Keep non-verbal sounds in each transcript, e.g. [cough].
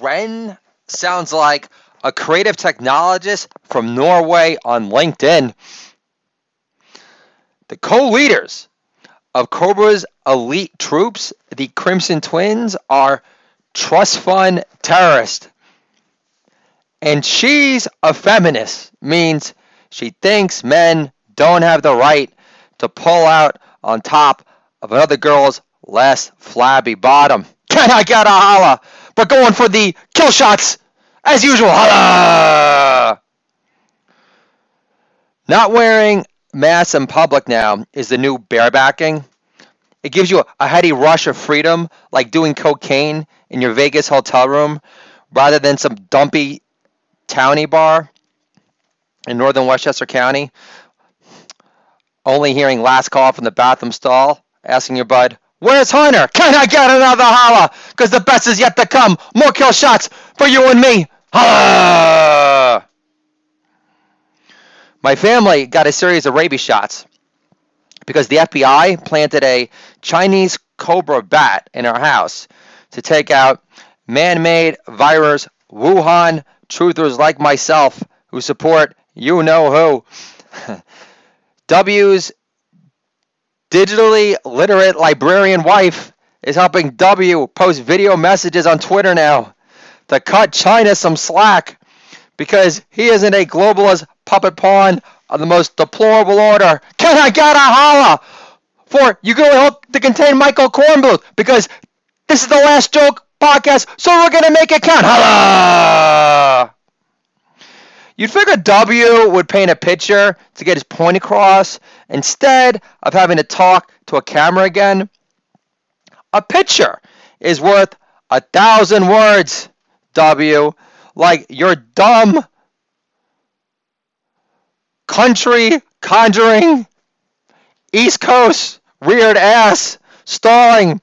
Ren sounds like a creative technologist from Norway on LinkedIn. The co leaders of Cobra's elite troops, the Crimson Twins, are trust fund terrorists. And she's a feminist, means she thinks men don't have the right to pull out on top of another girl's less flabby bottom. [laughs] Can I get a holla? But going for the kill shots as usual. Holla! Not wearing masks in public now is the new barebacking. It gives you a, heady rush of freedom, like doing cocaine in your Vegas hotel room, rather than some dumpy towny bar in northern Westchester County. Only hearing last call from the bathroom stall, asking your bud, Where's Hunter? Can I get another holla? Because the best is yet to come. More kill shots for you and me. Holla! My family got a series of rabies shots because the FBI planted a Chinese cobra bat in our house to take out man made virus Wuhan truthers like myself who support you know who. [laughs] W's digitally literate librarian wife is helping W post video messages on Twitter now to cut China some slack because he isn't a globalist puppet pawn of the most deplorable order. Can I get a holla? For you only hope to contain Michael Kornbluth because this is the last joke podcast, so we're gonna make it count. Holla! You'd figure W would paint a picture to get his point across instead of having to talk to a camera again. A picture is worth a thousand words, W. Like your dumb country conjuring East Coast weird ass stalling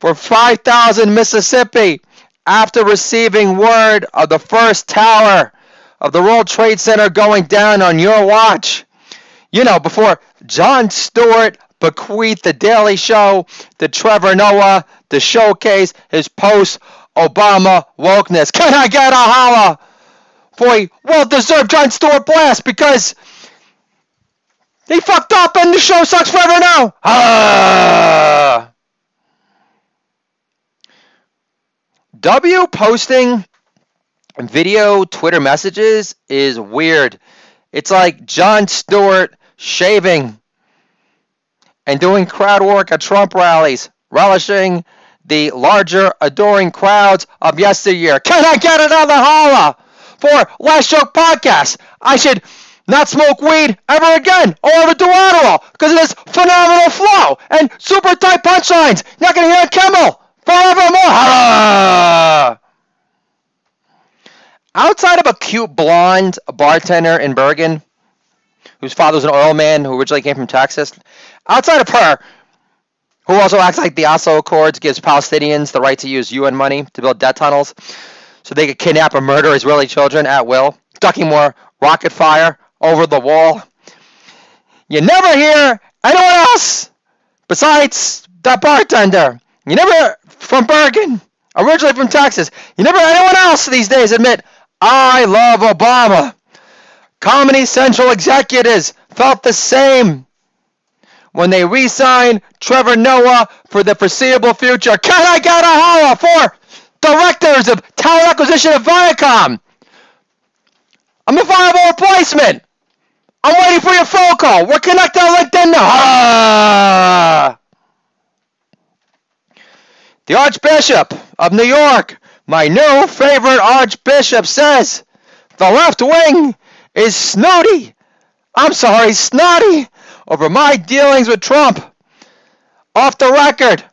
for 5,000 Mississippi after receiving word of the first tower of the World Trade Center going down on your watch. You know, before Jon Stewart bequeathed the Daily Show to Trevor Noah to showcase his post Obama wokeness. Can I get a holla for a well deserved Jon Stewart blast because he fucked up and the show sucks forever now? Ah! W posting video Twitter messages is weird. It's like Jon Stewart shaving and doing crowd work at Trump rallies, relishing the larger, adoring crowds of yesteryear. Can I get another holla for Last Joke Podcast? I should not smoke weed ever again or ever do because of this phenomenal flow and super tight punchlines. Not going to hear a Kimmel forevermore. Holla! Outside of a cute blonde bartender in Bergen, whose father was an oil man who originally came from Texas, outside of her, who also acts like the Oslo Accords gives Palestinians the right to use UN money to build debt tunnels so they could kidnap and murder Israeli children at will, ducking more rocket fire over the wall. You never hear anyone else besides that bartender. You never, from Bergen, originally from Texas, you never anyone else these days admit I love Obama. Comedy Central executives felt the same when they re signed Trevor Noah for the foreseeable future. Can I get a holla for directors of talent acquisition at Viacom? I'm a viable replacement. I'm waiting for your phone call. We're connected on LinkedIn now. Ah! The Archbishop of New York my new favorite archbishop says the left wing is snooty. I'm sorry, snotty over my dealings with Trump. Off the record,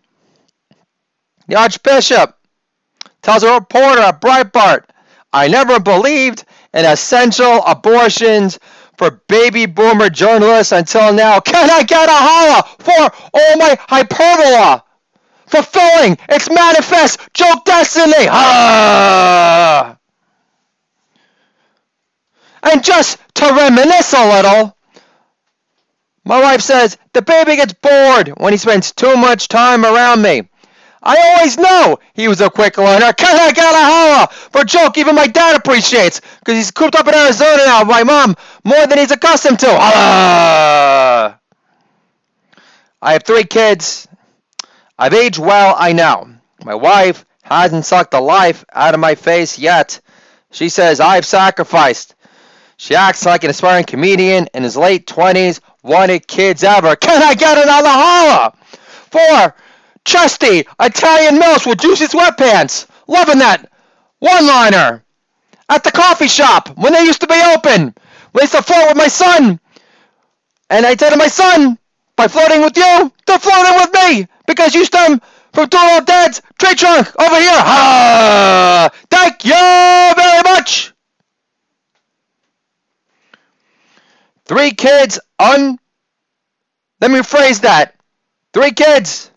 the archbishop tells a reporter at Breitbart, I never believed in essential abortions for baby boomer journalists until now. Can I get a holla for all my hyperbola? Fulfilling its manifest joke destiny. Ah! And just to reminisce a little, my wife says the baby gets bored when he spends too much time around me. I always know he was a quick learner. [laughs] Can I get a holla for joke even my dad appreciates? Because he's cooped up in Arizona now with my mom more than he's accustomed to. Holla! I have three kids. I've aged well, I know. My wife hasn't sucked the life out of my face yet. She says I've sacrificed. She acts like an aspiring comedian in his late 20s, wanted kids ever. Can I get another holla? Four, chesty Italian mouse with juicy sweatpants. Loving that one-liner. At the coffee shop when they used to be open. Used to flirt with my son. And I said to my son, by flirting with you, they're flirting with me because you stem from two old dads tree trunk over here. Ha! Thank you very much. Three kids un. Let me rephrase that. Three kids.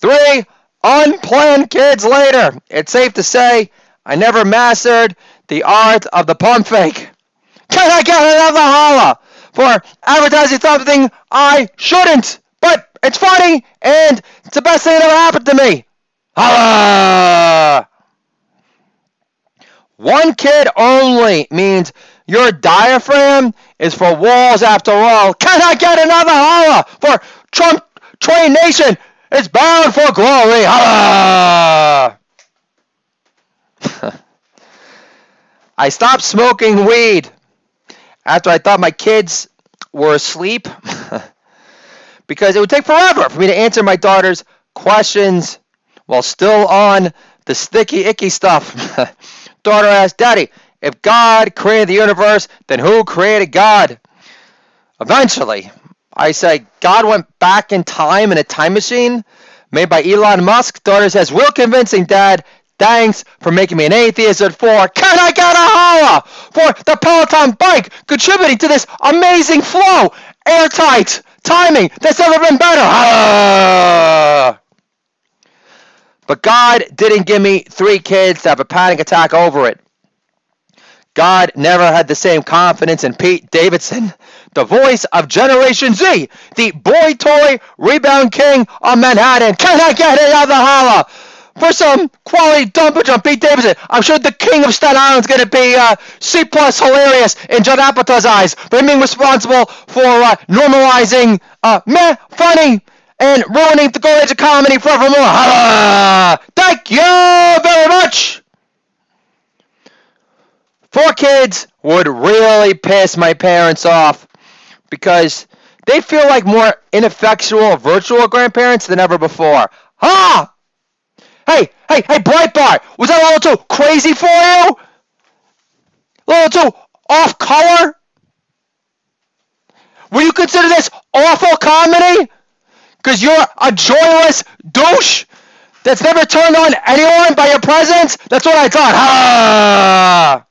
Three unplanned kids later. It's safe to say I never mastered the art of the pump fake. [laughs] Can I get another holla for advertising something I shouldn't? But it's funny and it's the best thing that ever happened to me. Holla! One kid only means your diaphragm is for walls after all. Can I get another holla for Trump Train Nation is bound for glory. Holla! [laughs] I stopped smoking weed after I thought my kids were asleep [laughs] because it would take forever for me to answer my daughter's questions while still on the sticky, icky stuff. [laughs] Daughter asked, Daddy, if God created the universe, then who created God? Eventually, I say, God went back in time in a time machine made by Elon Musk. Daughter says, Real convincing, Dad. Thanks for making me an atheist at four. Can I get a holla for the Peloton bike contributing to this amazing flow? Airtight timing that's never been better. But God didn't give me three kids to have a panic attack over it. God never had the same confidence in Pete Davidson, the voice of Generation Z, the boy toy rebound king of Manhattan. Can I get another holla? For some quality dumpage on Pete Davidson. I'm sure the king of Staten Island's going to be uh, C plus hilarious in Judd Apatow's eyes for being responsible for uh, normalizing uh, meh funny and ruining the golden age of comedy forevermore. Holla! Thank you very much. Four kids would really piss my parents off because they feel like more ineffectual virtual grandparents than ever before. Ha! Hey, hey, hey, Breitbart, was that a little too crazy for you? A little too off color? Will you consider this awful comedy? Because you're a joyless douche that's never turned on anyone by your presence? That's what I thought. Ha!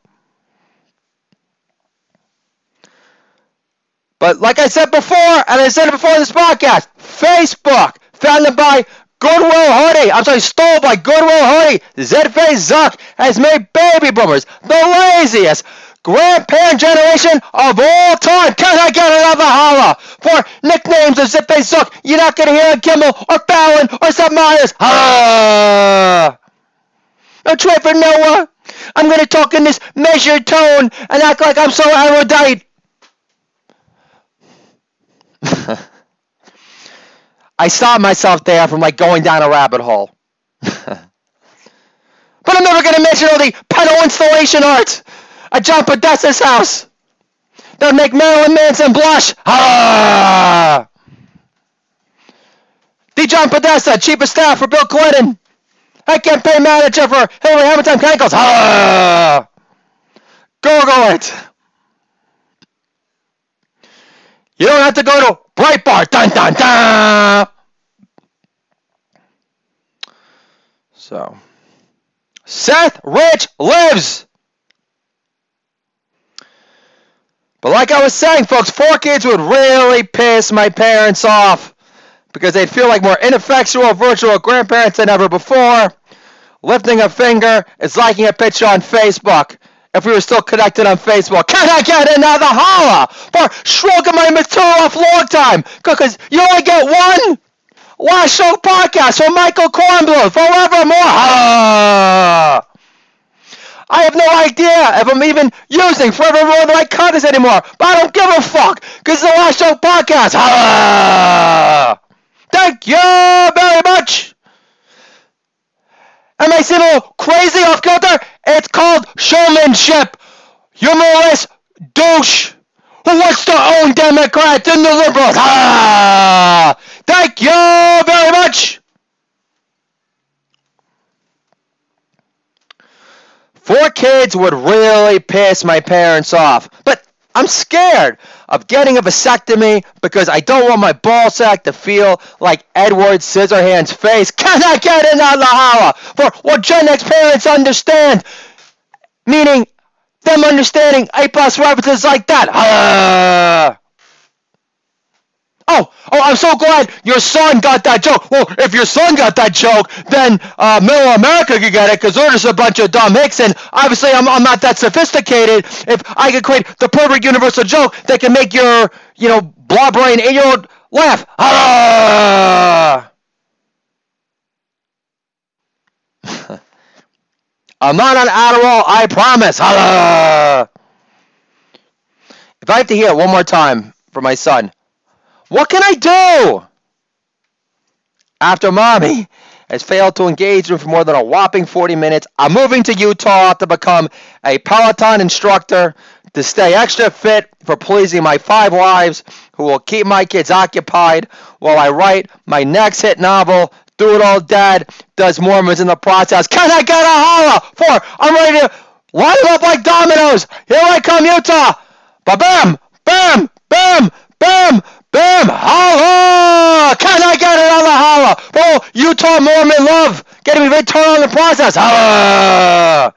But like I said before, and I said it before in this podcast, Facebook, founded by Goodwill Hoodie, I'm sorry, stole by Goodwill Hoodie, Z-Face Zuck has made baby boomers the laziest grandparent generation of all time. Can I get another holla for nicknames of Z-Face Zuck you're not going to hear on Kimmel or Fallon or Seth Meyers? Holla! No for Noah. I'm going to talk in this measured tone and act like I'm so erudite. [laughs] I stopped myself there from like going down a rabbit hole. [laughs] but I'm never going to mention all the pedal installation art at John Podesta's house that make Marilyn Manson blush. Ah! [laughs] The John Podesta, chief of staff for Bill Clinton. I campaign manager for Hillary Hamilton Cankles. Ah! [laughs] Google it. You don't have to go to Breitbart. Dun dun dun. So, Seth Rich lives. But like I was saying, folks, four kids would really piss my parents off because they'd feel like more ineffectual virtual grandparents than ever before. Lifting a finger is liking a picture on Facebook if we were still connected on Facebook. Can I get another holla for shrugging my material off long time? Because you only get one Last Joke podcast from Michael Kornblum forevermore. Ah! I have no idea if I'm even using forevermore the right context anymore, but I don't give a fuck because it's the Last Joke podcast. Ah! Thank you very much. Am I little crazy off kilter? It's called showmanship. Humorless douche who wants to own Democrats and the liberals. Ah! Thank you very much. Four kids would really piss my parents off, but I'm scared of getting a vasectomy because I don't want my ball sack to feel like Edward Scissorhands' face. Can I get in on the holla for what Gen X parents understand? Meaning them understanding A plus references like that. Oh, oh, I'm so glad your son got that joke. Well, if your son got that joke, then uh, Middle America could get it because they're just a bunch of dumb hicks. And obviously, I'm, I'm not that sophisticated. If I could create the perfect universal joke that can make your, you know, blah brain eight year old laugh. Ah! [laughs] I'm not on Adderall, I promise. Holla! [laughs] If I have to hear it one more time from my son, what can I do? After mommy has failed to engage him for more than a whopping 40 minutes, I'm moving to Utah to become a Peloton instructor to stay extra fit for pleasing my five wives who will keep my kids occupied while I write my next hit novel, do it all dad does Mormons in the process. Can I get a holla? For I'm ready to line up like dominoes. Here I come, Utah. Ba bam, bam, bam, bam, bam, holla! Can I get another holla? Oh, Utah Mormon love. Getting me ready turn on the process. Holla!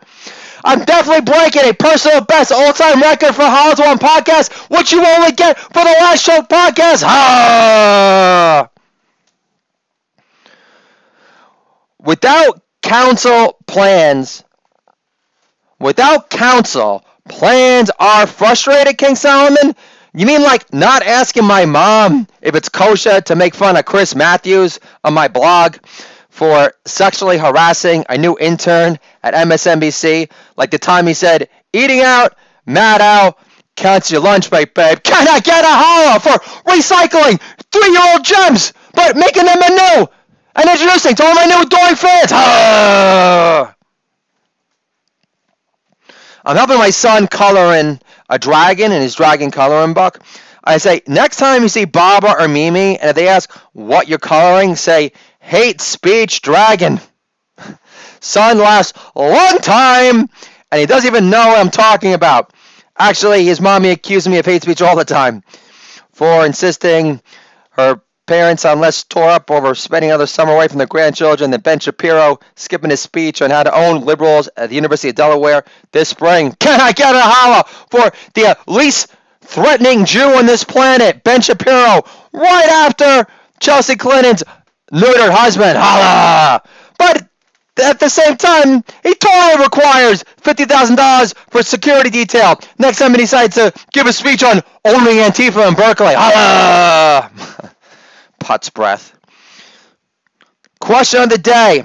I'm definitely breaking a personal best all-time record for Hollis One podcast, which you only get for the last joke podcast. Without counsel plans, without counsel, plans are frustrated, King Solomon? You mean like not asking my mom if it's kosher to make fun of Chris Matthews on my blog for sexually harassing a new intern at MSNBC? Like the time he said, eating out, mad out, counts your lunch break, babe. Can I get a holler for recycling three-year-old gems, but making them anew? and introducing to all my new adoring fans. [sighs] I'm helping my son color in a dragon in his dragon coloring book. I say, next time you see Baba or Mimi, and if they ask what you're coloring, say, hate speech dragon. [laughs] Son lasts a long time, and he doesn't even know what I'm talking about. Actually, his mommy accuses me of hate speech all the time for insisting her parents on less tore up over spending another summer away from their grandchildren than Ben Shapiro skipping his speech on how to own liberals at the University of Delaware this spring. [laughs] Can I get a holla for the least threatening Jew on this planet, Ben Shapiro, right after Chelsea Clinton's neutered husband? Holla! But at the same time, he totally requires $50,000 for security detail. Next time he decides to give a speech on owning Antifa in Berkeley. Holla! [laughs] put's breath. Question of the day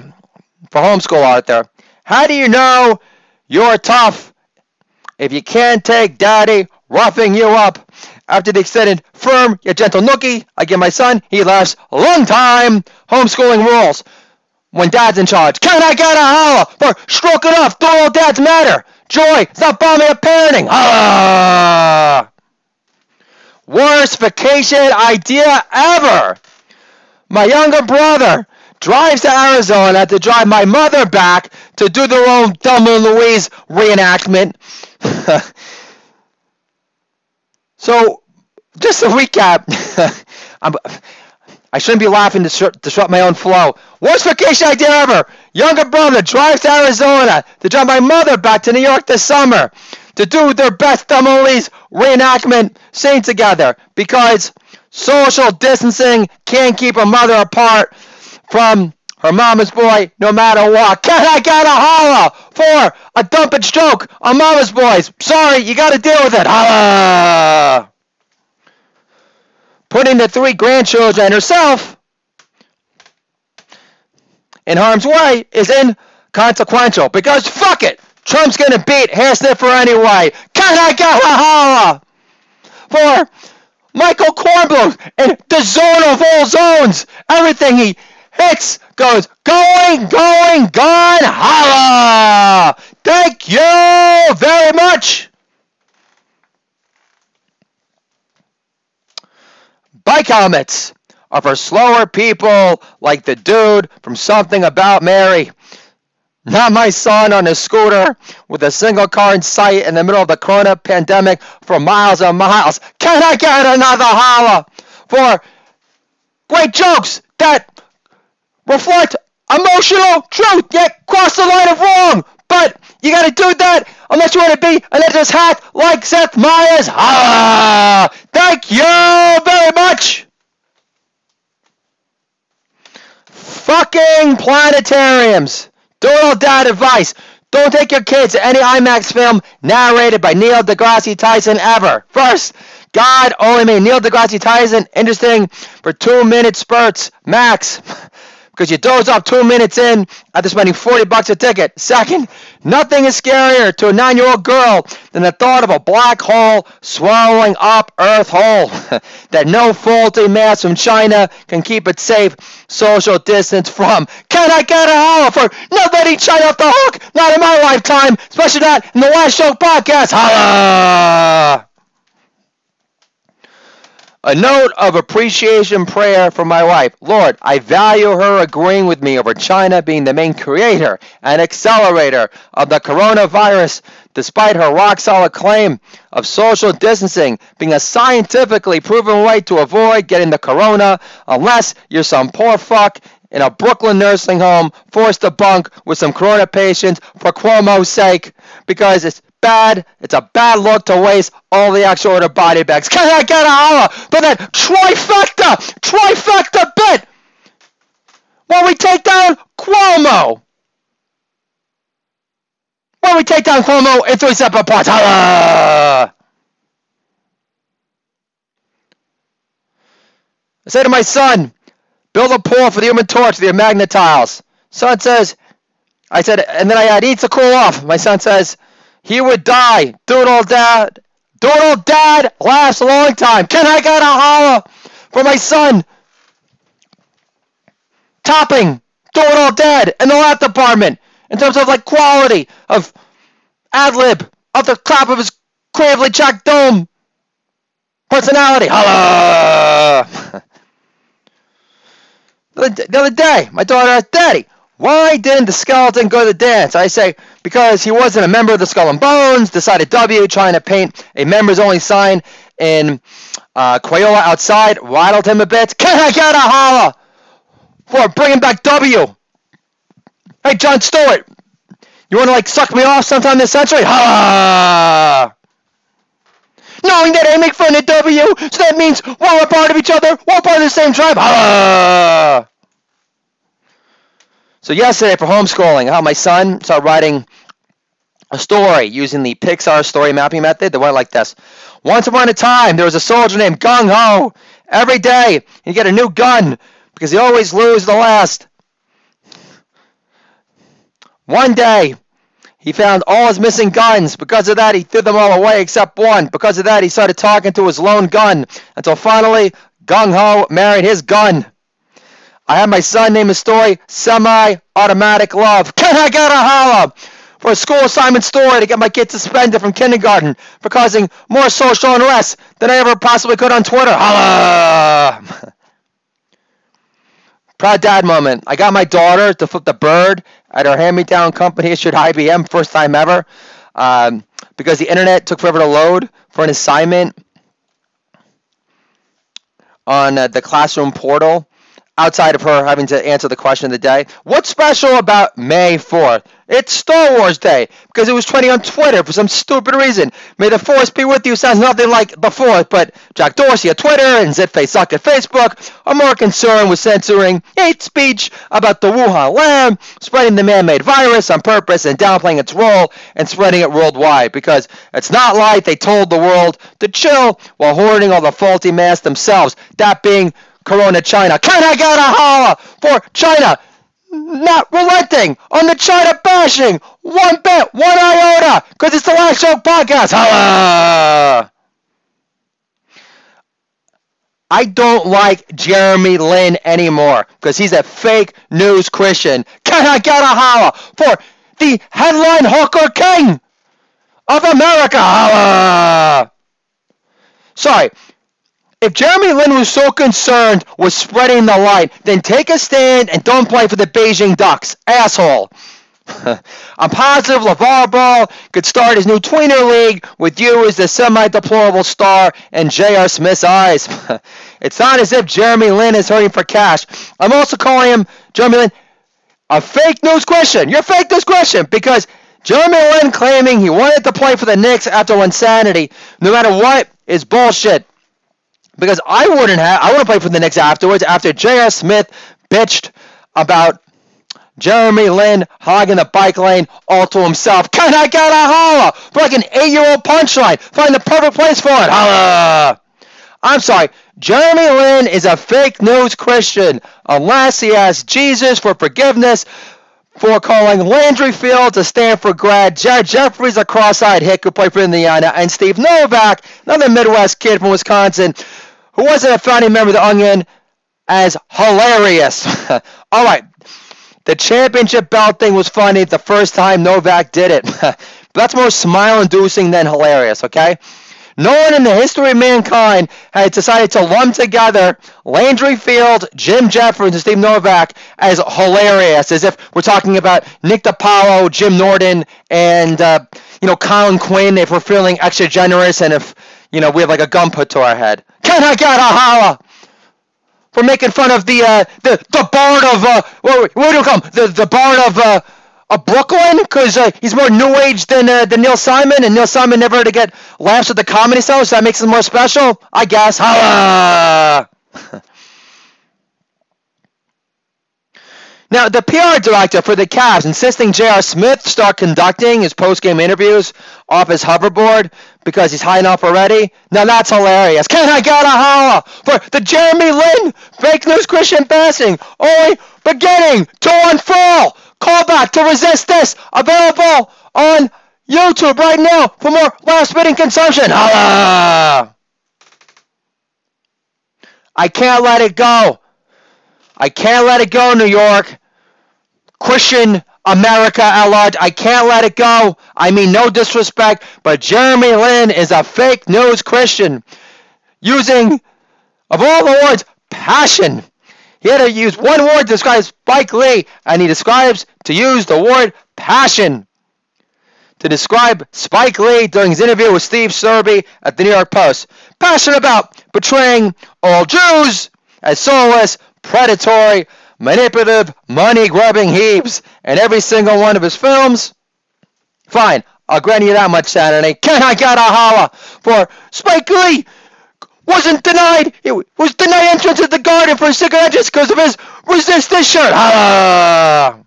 for homeschool out there. How do you know you're tough if you can't take daddy roughing you up? After the extended firm yet gentle nookie I give my son, he laughs a long time. Homeschooling rules. When dad's in charge, can I get a holla for stroke it off? Do all dads matter? Joy, stop bombing at parenting. Ah! Worst vacation idea ever. My younger brother drives to Arizona to drive my mother back to do their own Thelma and Louise reenactment. [laughs] so, just a recap. [laughs] i shouldn't be laughing to disrupt my own flow. Worst vacation idea ever. Younger brother drives to Arizona to drive my mother back to New York this summer to do their best Thelma and Louise reenactment scene together because Social distancing can't keep a mother apart from her mama's boy no matter what. Can I get a holla for a dumping stroke on mama's boys? Sorry, you got to deal with it. Holla! Putting the three grandchildren and herself in harm's way is inconsequential because fuck it. Trump's gonna beat hair sniffer anyway. Can I get a holla for Michael Kornblum in the zone of all zones? Everything he hits goes going, going, gone, holla! Thank you very much. Bike helmets are for slower people like the dude from Something About Mary. Not my son on a scooter with a single car in sight in the middle of the corona pandemic for miles and miles. Can I get another holla for great jokes that reflect emotional truth yet cross the line of wrong? But you gotta do that unless you want to be an editor's hack like Seth Meyers. Holla! Thank you very much! Fucking planetariums! Total dad advice. Don't take your kids to any IMAX film narrated by Neil deGrasse Tyson ever. First, God only made Neil deGrasse Tyson interesting for two minute spurts max. [laughs] because you doze off two minutes in after spending 40 bucks a ticket. Second, nothing is scarier to a nine-year-old girl than the thought of a black hole swallowing up Earth whole. [laughs] that no faulty mask from China can keep it safe social distance from. Can I get a holler for letting China off the hook? Not in my lifetime, especially not in the Last Joke podcast. Holla! A note of appreciation prayer for my wife. Lord, I value her agreeing with me over China being the main creator and accelerator of the coronavirus, despite her rock solid claim of social distancing being a scientifically proven way to avoid getting the corona, unless you're some poor fuck in a Brooklyn nursing home forced to bunk with some corona patients for Cuomo's sake, because it's bad. It's a bad look to waste all the extra order body bags. Can I get a holla for that trifecta, trifecta bit when we take down Cuomo? When we take down Cuomo in three separate parts. Holla! I say to my son, build a pool for the human torch, the Magna-Tiles. Son says, I said, and then I had eats to cool off. My son says, he would die. Doodle Dad. Doodle Dad lasts a long time. Can I get a holla for my son? Topping Doodle Dad in the lab department in terms of like quality of ad lib of the top of his gravely checked dome personality. Holla! [laughs] the other day, my daughter asked, Daddy, why didn't the skeleton go to the dance? I say, because he wasn't a member of the Skull and Bones, decided W, trying to paint a members only sign in uh, Crayola outside, rattled him a bit. [laughs] Can I get a holla for bringing back W? Hey, Jon Stewart, you want to like suck me off sometime this century? Holla! [laughs] Knowing that I make fun of W, so that means we're a part of each other, we're part of the same tribe. [laughs] Holla! So yesterday for homeschooling, how my son started writing a story using the Pixar story mapping method that went like this. Once upon a time, there was a soldier named Gung Ho. Every day, he'd get a new gun because he always lose the last. One day, he found all his missing guns. Because of that, he threw them all away except one. Because of that, he started talking to his lone gun until finally Gung Ho married his gun. I have my son name his story Semi-Automatic Love. Can I get a holla? For a school assignment story to get my kid suspended from kindergarten for causing more social unrest than I ever possibly could on Twitter. Holla! [laughs] Proud dad moment. I got my daughter to flip the bird at her hand-me-down company issued IBM, first time ever, um, because the internet took forever to load for an assignment on uh, the classroom portal outside of her having to answer the question of the day. What's special about May 4th? It's Star Wars Day because it was trending on Twitter for some stupid reason. May the Force be with you sounds nothing like the 4th, but Jack Dorsey at Twitter and Zitface Suck at Facebook are more concerned with censoring hate speech about the Wuhan lab, spreading the man-made virus on purpose and downplaying its role and spreading it worldwide because it's not like they told the world to chill while hoarding all the faulty masks themselves, that being Corona China. Can I get a holla for China? not relenting on the China bashing one bit, one iota, because it's the last joke podcast. Holla! I don't like Jeremy Lin anymore because he's a fake news Christian. Can I get a holla for the headline hawker king of America? Holla! Sorry, if Jeremy Lin was so concerned with spreading the light, then take a stand and don't play for the Beijing Ducks, asshole. [laughs] I'm positive LaVar Ball could start his new tweener league with you as the semi-deplorable star in J.R. Smith's eyes. [laughs] it's not as if Jeremy Lin is hurting for cash. I'm also calling him, Jeremy Lin, a fake news question. You're fake news question because Jeremy Lin claiming he wanted to play for the Knicks after insanity, no matter what, is bullshit because I wouldn't have. I wouldn't play for the Knicks afterwards. After J.R. Smith bitched about Jeremy Lin hogging the bike lane all to himself. Can I get a holla for like an eight-year-old punchline? Find the perfect place for it. Holla! I'm sorry. Jeremy Lin is a fake news Christian unless he asks Jesus for forgiveness for calling Landry Fields a Stanford grad, Jared Jeffries a cross-eyed hick who played for Indiana, and Steve Novak, another Midwest kid from Wisconsin, who wasn't a founding member of the Onion, as hilarious. [laughs] All right, the championship belt thing was funny the first time Novak did it. but [laughs] that's more smile-inducing than hilarious, okay? No one in the history of mankind had decided to lump together Landry Field, Jim Jeffries, and Steve Novak as hilarious, as if we're talking about Nick DiPaolo, Jim Norton, and uh, you know Colin Quinn if we're feeling extra generous and if you know we have like a gun put to our head. Can I get a holla? For making fun of the uh, the the Bard of uh, what, what do you call him? The the Bard of uh, of Brooklyn because uh, he's more new age than uh, than Neil Simon, and Neil Simon never had to get laughs at the comedy show, so that makes him more special, I guess. Holla! [laughs] Now, the PR director for the Cavs insisting J.R. Smith start conducting his post-game interviews off his hoverboard because he's high enough already. Now, that's hilarious. [laughs] Can I get a holla for the Jeremy Lin fake news Christian passing only beginning to unfurl? Callback to resist this available on YouTube right now for more last-minute consumption. Holla! I can't let it go. I can't let it go, New York. Christian America at large. I can't let it go. I mean, no disrespect, but Jeremy Lin is a fake news Christian using, of all the words, passion. He had to use one word to describe Spike Lee, and he describes to use the word passion to describe Spike Lee during his interview with Steve Serby at the New York Post. Passionate about portraying all Jews as soulless, predatory, manipulative, money-grubbing heaps in every single one of his films? Fine, I'll grant you that much Saturday. Can I get a holla for Spike Lee? Wasn't denied. It was denied entrance at the Garden for cigarette just because of his resist this shirt. Holla!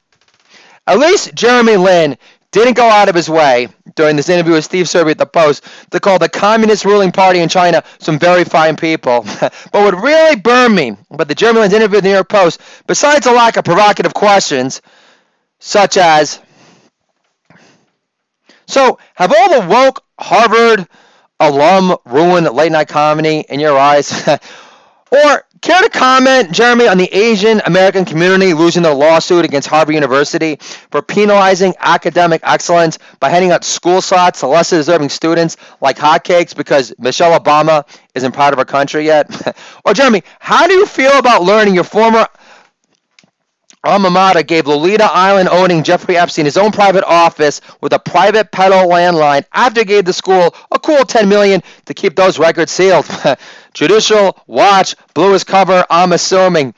At least Jeremy Lin didn't go out of his way during this interview with Steve Serby at the Post to call the communist ruling party in China some very fine people. [laughs] but what really burned me about the Jeremy Lin's interview with the New York Post, besides a lack of provocative questions, such as, so have all the woke Harvard alum ruined late night comedy in your eyes? [laughs] or Care to comment, Jeremy, on the Asian American community losing their lawsuit against Harvard University for penalizing academic excellence by handing out school slots to less deserving students like hotcakes because Michelle Obama isn't proud of her country yet? [laughs] or, Jeremy, how do you feel about learning your former alma mater gave Lolita Island owning Jeffrey Epstein his own private office with a private pedal landline after gave the school a cool 10 million to keep those records sealed? [laughs] Judicial Watch blew his cover, I'm assuming.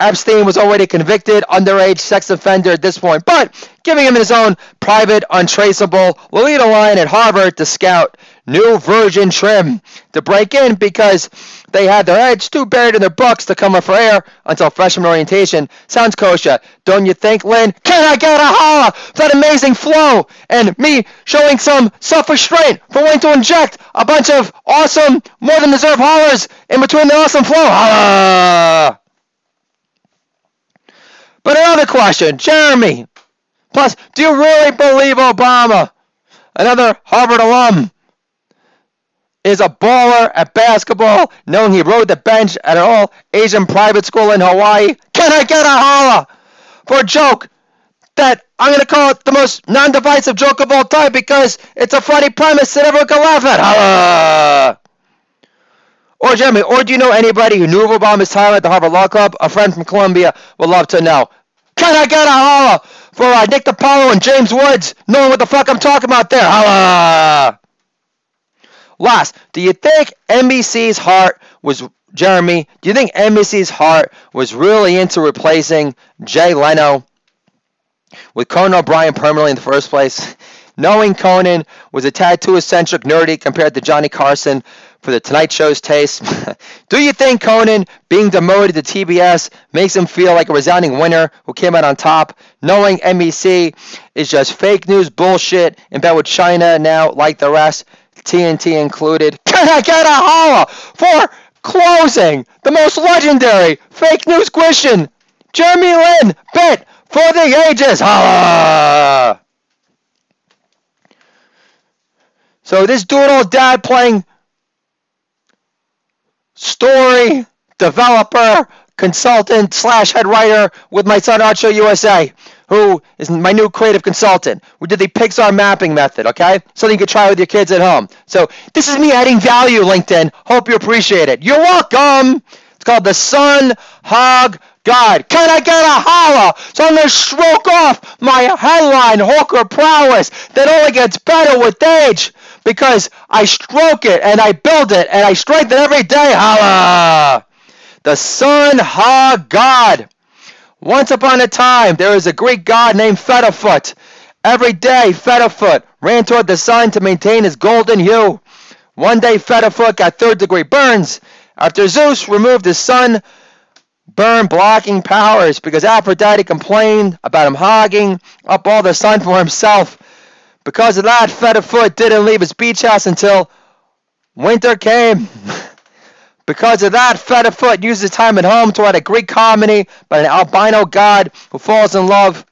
Epstein was already convicted underage sex offender at this point, but giving him his own private, untraceable Lolita line at Harvard to scout new virgin trim to break in because they had their heads too buried in their books to come up for air until freshman orientation. Sounds kosher, don't you think, Lin? Can I get a holla that amazing flow and me showing some self-restraint for wanting to inject a bunch of awesome, more than deserved hollers in between the awesome flow? Holla! But another question, Jeremy. Plus, do you really believe Obama, another Harvard alum, is a baller at basketball, knowing he rode the bench at an all Asian private school in Hawaii? Can I get a holla for a joke that I'm going to call it the most non divisive joke of all time because it's a funny premise that everyone can laugh at? Holla! Or Jeremy, or do you know anybody who knew of Obama's time at the Harvard Law Club? A friend from Columbia would love to know. Can I get a holla for uh, Nick DiPaolo and James Woods, knowing what the fuck I'm talking about there? Holla! Last, do you think NBC's heart was Jeremy? Do you think NBC's heart was really into replacing Jay Leno with Conan O'Brien permanently in the first place? [laughs] Knowing Conan was a tattoo-eccentric nerdy compared to Johnny Carson for the Tonight Show's taste, [laughs] do you think Conan being demoted to TBS makes him feel like a resounding winner who came out on top? Knowing NBC is just fake news bullshit in bed with China now, like the rest, TNT included. Can I get a holla for closing the most legendary fake news question? Jeremy Lin bet for the ages. Holla! So this doodle dad playing story developer consultant slash head writer with my son Show USA who is my new creative consultant. We did the Pixar mapping method, okay? Something you could try with your kids at home. So this is me adding value, LinkedIn. Hope you appreciate it. You're welcome. It's called the Sun Hog God. Can I get a holla? So I'm going to stroke off my headline, Hawker Prowess, that only gets better with age because I stroke it and I build it and I strengthen every day. Holla! The Sun Hog God. Once upon a time, there was a Greek god named Fetafoot. Every day, Fetafoot ran toward the sun to maintain his golden hue. One day, Fetafoot got third degree burns after Zeus removed his sun burn blocking powers because Aphrodite complained about him hogging up all the sun for himself. Because of that, Fetafoot didn't leave his beach house until winter came. [laughs] Because of that, Fetafoot uses time at home to write a Greek comedy about an albino god who falls in love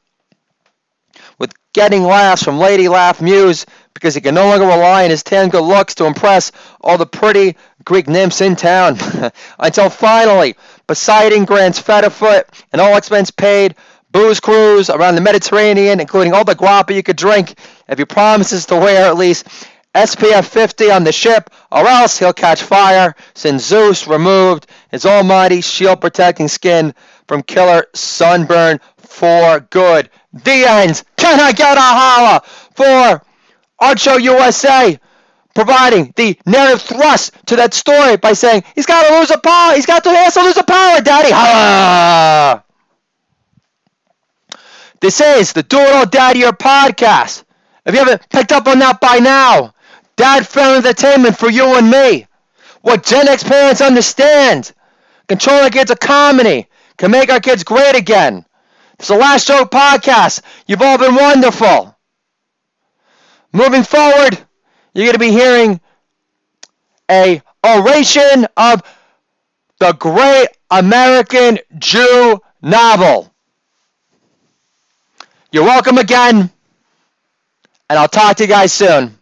with getting laughs from Lady Laugh Muse because he can no longer rely on his tan good looks to impress all the pretty Greek nymphs in town. [laughs] Until finally, Poseidon grants Fetafoot an all expense paid booze cruise around the Mediterranean, including all the guapa you could drink, if he promises to wear at least SPF 50 on the ship, or else he'll catch fire since Zeus removed his almighty shield protecting skin from killer sunburn for good. The ends. Can I get a holla for Art Show USA? Providing the narrative thrust to that story by saying he's got to lose a power. He's got to, he has to lose a power, Daddy. Holla! This is the Do It All Daddy Your podcast. If you haven't picked up on that by now, Dad friendly entertainment for you and me. What Gen X parents understand. Controlling kids a comedy can make our kids great again. It's the Last Joke podcast. You've all been wonderful. Moving forward, you're going to be hearing a oration of the great American Jew novel. You're welcome again, and I'll talk to you guys soon.